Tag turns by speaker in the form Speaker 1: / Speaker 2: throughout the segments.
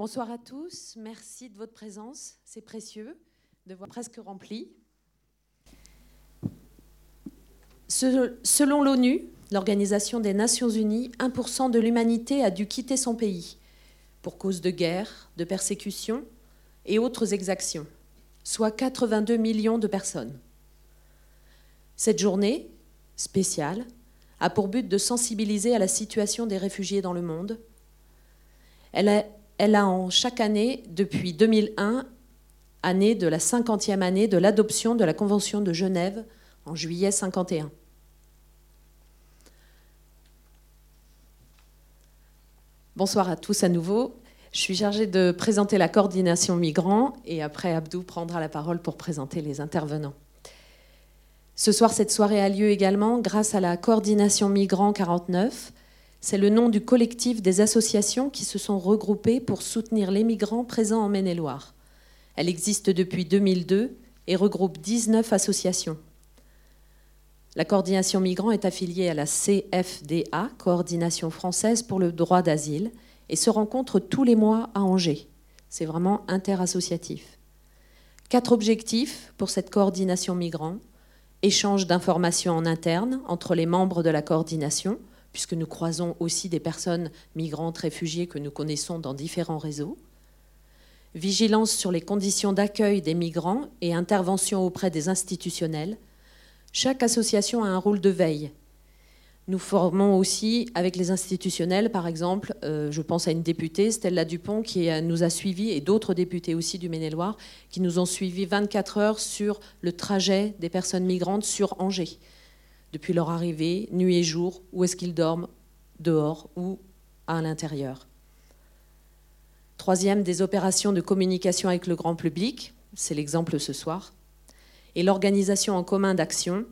Speaker 1: Bonsoir à tous, merci de votre présence, c'est précieux de voir presque rempli. Selon l'ONU, l'Organisation des Nations Unies, 1% de l'humanité a dû quitter son pays pour cause de guerre, de persécution et autres exactions, soit 82 millions de personnes. Cette journée spéciale a pour but de sensibiliser à la situation des réfugiés dans le monde. Elle a, elle a en chaque année, depuis 2001, année de la 50e année de l'adoption de la Convention de Genève en juillet 51. Bonsoir à tous à nouveau. Je suis chargée de présenter la coordination migrants et après Abdou prendra la parole pour présenter les intervenants. Ce soir, cette soirée a lieu également grâce à la coordination migrants 49. C'est le nom du collectif des associations qui se sont regroupées pour soutenir les migrants présents en Maine-et-Loire. Elle existe depuis 2002 et regroupe 19 associations. La coordination migrants est affiliée à la CFDA, Coordination française pour le droit d'asile, et se rencontrent tous les mois à Angers. C'est vraiment interassociatif. Quatre objectifs pour cette coordination migrant. Échange d'informations en interne entre les membres de la coordination, puisque nous croisons aussi des personnes migrantes, réfugiées que nous connaissons dans différents réseaux. Vigilance sur les conditions d'accueil des migrants et intervention auprès des institutionnels. Chaque association a un rôle de veille nous formons aussi avec les institutionnels, par exemple, euh, je pense à une députée, Stella Dupont, qui nous a suivis, et d'autres députés aussi du Maine-et-Loire, qui nous ont suivis 24 heures sur le trajet des personnes migrantes sur Angers, depuis leur arrivée, nuit et jour, où est-ce qu'ils dorment, dehors ou à l'intérieur. Troisième, des opérations de communication avec le grand public, c'est l'exemple ce soir, et l'organisation en commun d'actions,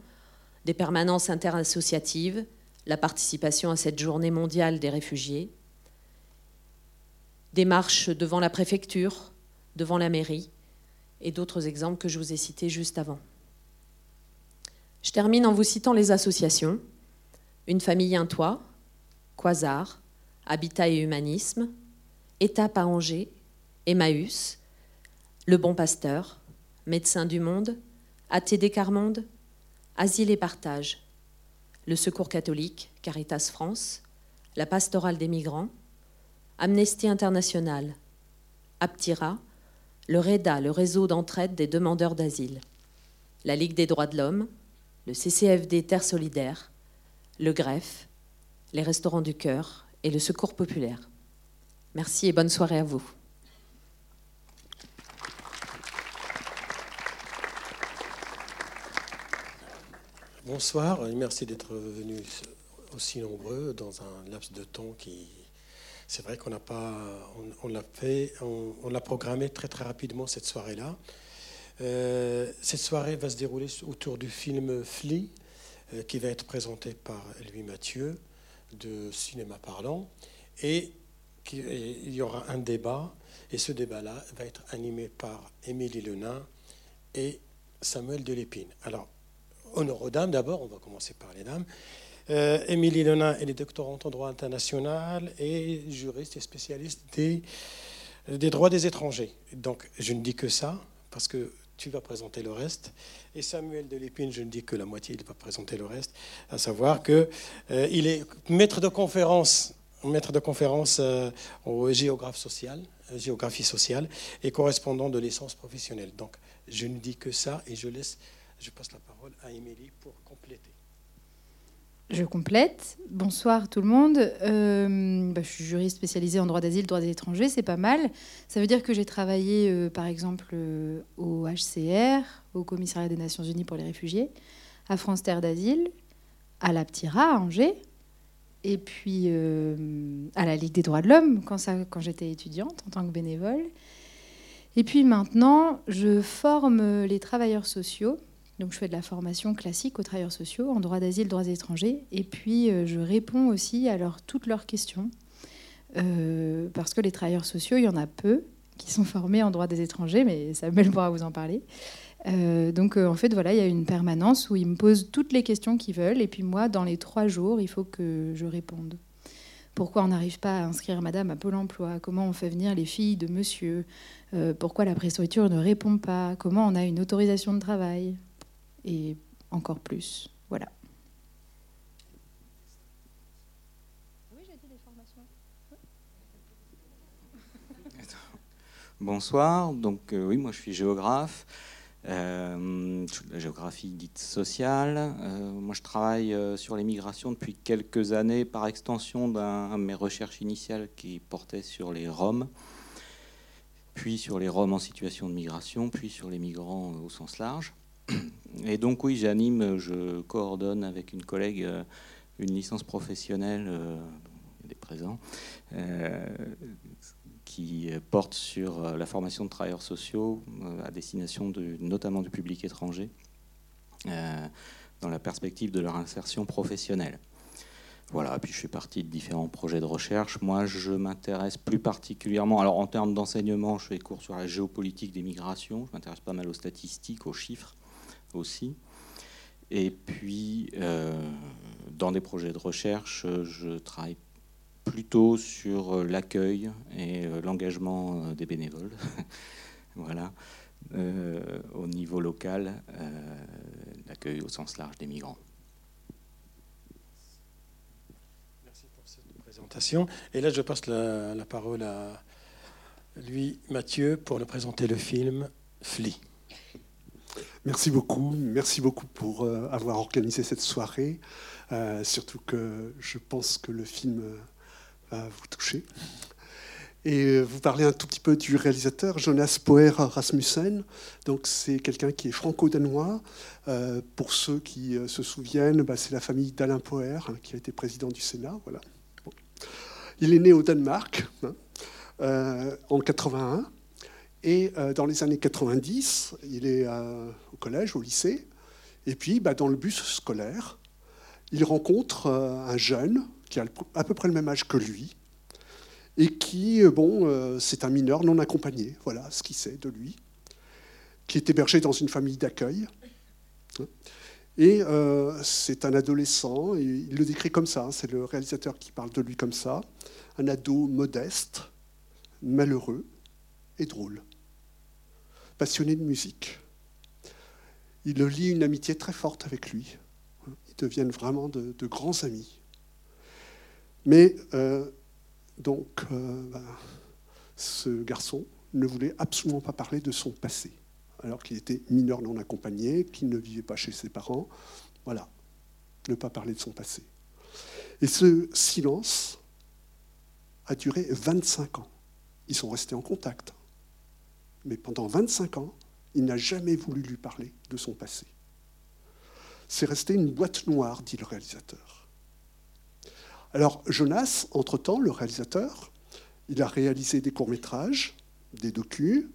Speaker 1: des permanences interassociatives, la participation à cette journée mondiale des réfugiés, des marches devant la préfecture, devant la mairie, et d'autres exemples que je vous ai cités juste avant. Je termine en vous citant les associations. Une famille, un toit, Quasar, Habitat et Humanisme, Étape à Angers, Emmaüs, Le Bon Pasteur, Médecins du Monde, ATD Carmonde, Asile et Partage, le Secours catholique, Caritas France, la Pastorale des migrants, Amnesty International, Aptira, le REDA, le réseau d'entraide des demandeurs d'asile, la Ligue des droits de l'homme, le CCFD Terre Solidaire, le Greffe, les Restaurants du Cœur et le Secours populaire. Merci et bonne soirée à vous.
Speaker 2: Bonsoir et merci d'être venus aussi nombreux dans un laps de temps qui. C'est vrai qu'on n'a pas. On, l'a fait, on, l'a programmé très très rapidement cette soirée-là. Euh, cette soirée va se dérouler autour du film Flea, euh, qui va être présenté par Louis Mathieu de Cinéma Parlant. Et il y aura un débat. Et ce débat-là va être animé par Émilie Lenain et Samuel Delépine. Alors, honneur aux dames d'abord, on va commencer par les dames. Euh, Émilie Lenin, elle est doctorante en droit international et juriste et spécialiste des, des droits des étrangers. Donc je ne dis que ça, parce que tu vas présenter le reste. Et Samuel Delépine, je ne dis que la moitié, il va présenter le reste, à savoir qu'il euh, est maître de conférence, maître de conférence euh, au social, géographie sociale et correspondant de licence professionnelle. Donc je ne dis que ça et je laisse je passe la parole à Émilie pour compléter.
Speaker 3: Je complète. Bonsoir tout le monde. Euh, bah, je suis juriste spécialisée en droit d'asile, droit des étrangers, c'est pas mal. Ça veut dire que j'ai travaillé euh, par exemple euh, au HCR, au Commissariat des Nations Unies pour les réfugiés, à France Terre d'Asile, à la Ptira, à Angers, et puis à la Ligue des droits de l'homme quand, quand j'étais étudiante en tant que bénévole. Et puis maintenant, je forme les travailleurs sociaux donc je fais de la formation classique aux travailleurs sociaux en droit d'asile, droits étrangers, et puis euh, je réponds aussi à toutes leurs questions, euh, parce que les travailleurs sociaux, il y en a peu qui sont formés en droit des étrangers, mais Samuel pourra vous en parler. Euh, donc en fait, voilà, il y a une permanence où ils me posent toutes les questions qu'ils veulent, et puis moi, dans les trois jours, il faut que je réponde. Pourquoi on n'arrive pas à inscrire madame à Pôle emploi? Comment on fait venir les filles de monsieur? Pourquoi la préfecture ne répond pas? Comment on a une autorisation de travail? Et encore plus. Voilà.
Speaker 4: Bonsoir, donc euh, oui, moi je suis géographe. Euh, la géographie dite sociale. Euh, moi, je travaille euh, sur les migrations depuis quelques années par extension d'un de mes recherches initiales qui portait sur les Roms, puis sur les Roms en situation de migration, puis sur les migrants au sens large. Et donc, oui, j'anime, je coordonne avec une collègue une licence professionnelle, des présents, qui porte sur euh, la formation de travailleurs sociaux euh, à destination de, notamment du public étranger, euh, dans la perspective de leur insertion professionnelle. Voilà, puis je fais partie de différents projets de recherche. Moi, je m'intéresse plus particulièrement, alors en termes d'enseignement, je fais cours sur la géopolitique des migrations, je m'intéresse pas mal aux statistiques, aux chiffres aussi. Et puis, dans des projets de recherche, je travaille plutôt sur euh, l'accueil et euh, l'engagement euh, des bénévoles. voilà. au niveau local, l'accueil au sens large des migrants.
Speaker 2: Merci pour cette présentation. Et là, je passe la, la parole à lui, Mathieu, pour nous présenter le film Fli.
Speaker 5: Merci beaucoup. Merci beaucoup pour avoir organisé cette soirée. surtout que je pense que le film va vous toucher. Et euh, vous parlez un tout petit peu du réalisateur Jonas Poer Rasmussen. Donc c'est quelqu'un qui est franco-danois. Euh, pour ceux qui euh, se souviennent, bah, c'est la famille d'Alain Poer hein, qui a été président du Sénat. Voilà. Il est né au Danemark hein, en 81. Et dans les années 90, il est au collège, au lycée. Et puis, bah, dans le bus scolaire, il rencontre un jeune qui a à peu près le même âge que lui, et qui, euh, bon, euh, c'est un mineur non accompagné, voilà ce qu'il sait de lui, qui est hébergé dans une famille d'accueil. Et euh, c'est un adolescent, et il le décrit comme ça, c'est le réalisateur qui parle de lui comme ça, un ado modeste, malheureux et drôle, passionné de musique. Il lie une amitié très forte avec lui. Ils deviennent vraiment de grands amis. Mais euh, donc, euh, ben, ce garçon ne voulait absolument pas parler de son passé, alors qu'il était mineur non accompagné, qu'il ne vivait pas chez ses parents. Voilà, ne pas parler de son passé. Et ce silence a duré 25 ans. Ils sont restés en contact. Mais pendant 25 ans, il n'a jamais voulu lui parler de son passé. C'est resté une boîte noire, dit le réalisateur. Alors Jonas, entre-temps, le réalisateur, il a réalisé des courts-métrages, des docus,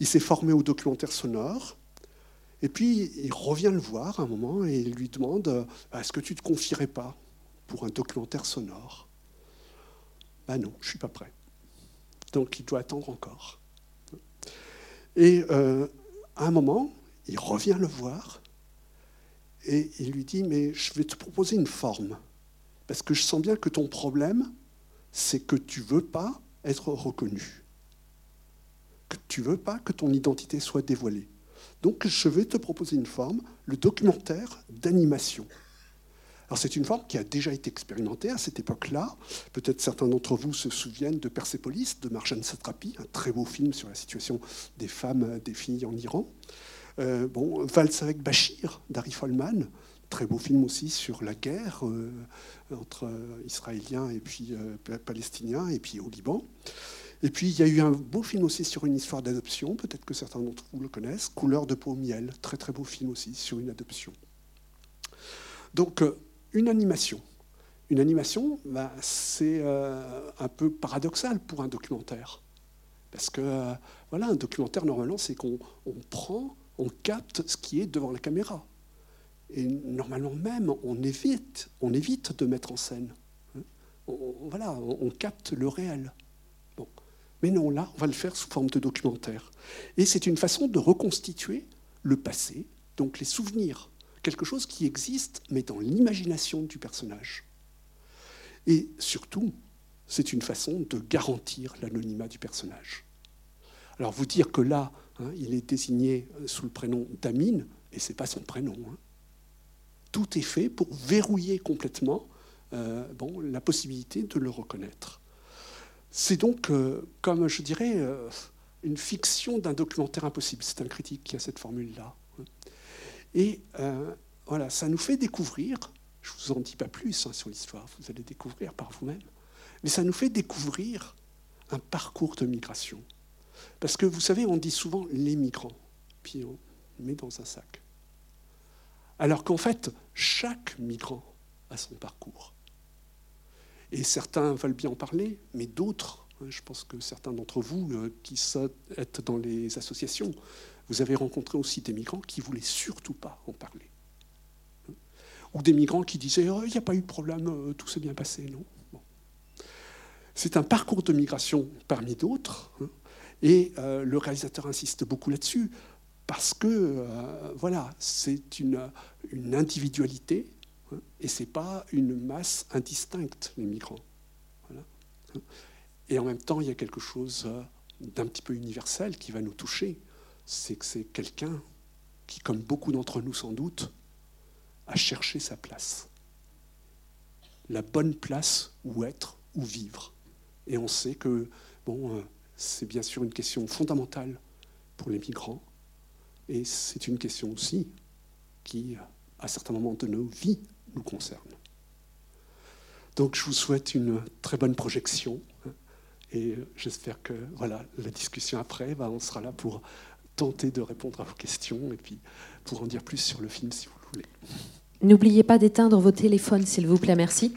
Speaker 5: il s'est formé au documentaire sonore, et puis il revient le voir un moment et il lui demande Est-ce que tu ne te confierais pas pour un documentaire sonore? Ben non, je ne suis pas prêt. Donc il doit attendre encore. Et euh, à un moment, il revient le voir et il lui dit Mais je vais te proposer une forme. Parce que je sens bien que ton problème, c'est que tu ne veux pas être reconnu. Que tu ne veux pas que ton identité soit dévoilée. Donc je vais te proposer une forme, le documentaire d'animation. Alors c'est une forme qui a déjà été expérimentée à cette époque-là. Peut-être certains d'entre vous se souviennent de Persepolis, de Marjan Satrapi, un très beau film sur la situation des femmes, des filles en Iran. Euh, bon, Valse avec Bachir, d'Harry Folman, très beau film aussi sur la guerre euh, entre Israéliens et puis euh, Palestiniens et puis au Liban. Et puis il y a eu un beau film aussi sur une histoire d'adoption, peut-être que certains d'entre vous le connaissent, Couleur de peau au miel, très très beau film aussi sur une adoption. Donc une animation. Une animation, bah, c'est un peu paradoxal pour un documentaire. Parce que voilà, un documentaire, normalement, c'est qu'on prend, on capte ce qui est devant la caméra. Et normalement même, on évite, on évite de mettre en scène. On, voilà, on, capte le réel. Bon. Mais non, là, on va le faire sous forme de documentaire. Et c'est une façon de reconstituer le passé, donc les souvenirs, quelque chose qui existe, mais dans l'imagination du personnage. Et surtout, c'est une façon de garantir l'anonymat du personnage. Alors vous dire que là, hein, il est désigné sous le prénom d'Amine, et ce n'est pas son prénom. Hein. Tout est fait pour verrouiller complètement euh, la possibilité de le reconnaître. C'est donc, euh, comme je dirais, euh, une fiction d'un documentaire impossible. C'est un critique qui a cette formule-là. Et voilà, ça nous fait découvrir, je ne vous en dis pas plus hein, sur l'histoire, vous allez découvrir par vous-même, mais ça nous fait découvrir un parcours de migration. Parce que vous savez, on dit souvent les migrants, puis on met dans un sac. Alors qu'en fait, chaque migrant a son parcours. Et certains veulent bien en parler, mais d'autres, hein, je pense que certains d'entre vous euh, qui êtes dans les associations, vous avez rencontré aussi des migrants qui ne voulaient surtout pas en parler. Ou des migrants qui disaient oh, il n'y a pas eu de problème, euh, tout s'est bien passé. Non. C'est un parcours de migration parmi d'autres. Hein, et euh, le réalisateur insiste beaucoup là-dessus, parce que voilà, c'est une, individualité et ce n'est pas une masse indistincte, les migrants. Et en même temps, il y a quelque chose euh, d'un petit peu universel qui va nous toucher. C'est que c'est quelqu'un qui, comme beaucoup d'entre nous sans doute, a cherché sa place. La bonne place où être, où vivre. Et on sait que bon, euh, c'est bien sûr une question fondamentale pour les migrants. Et c'est une question aussi qui, à certains moments de nos vies, nous concerne. Donc je vous souhaite une très bonne projection et j'espère que voilà, la discussion après, bah, on sera là pour tenter de répondre à vos questions et puis pour en dire plus sur le film si vous le voulez.
Speaker 1: N'oubliez pas d'éteindre vos téléphones, s'il vous plaît, merci.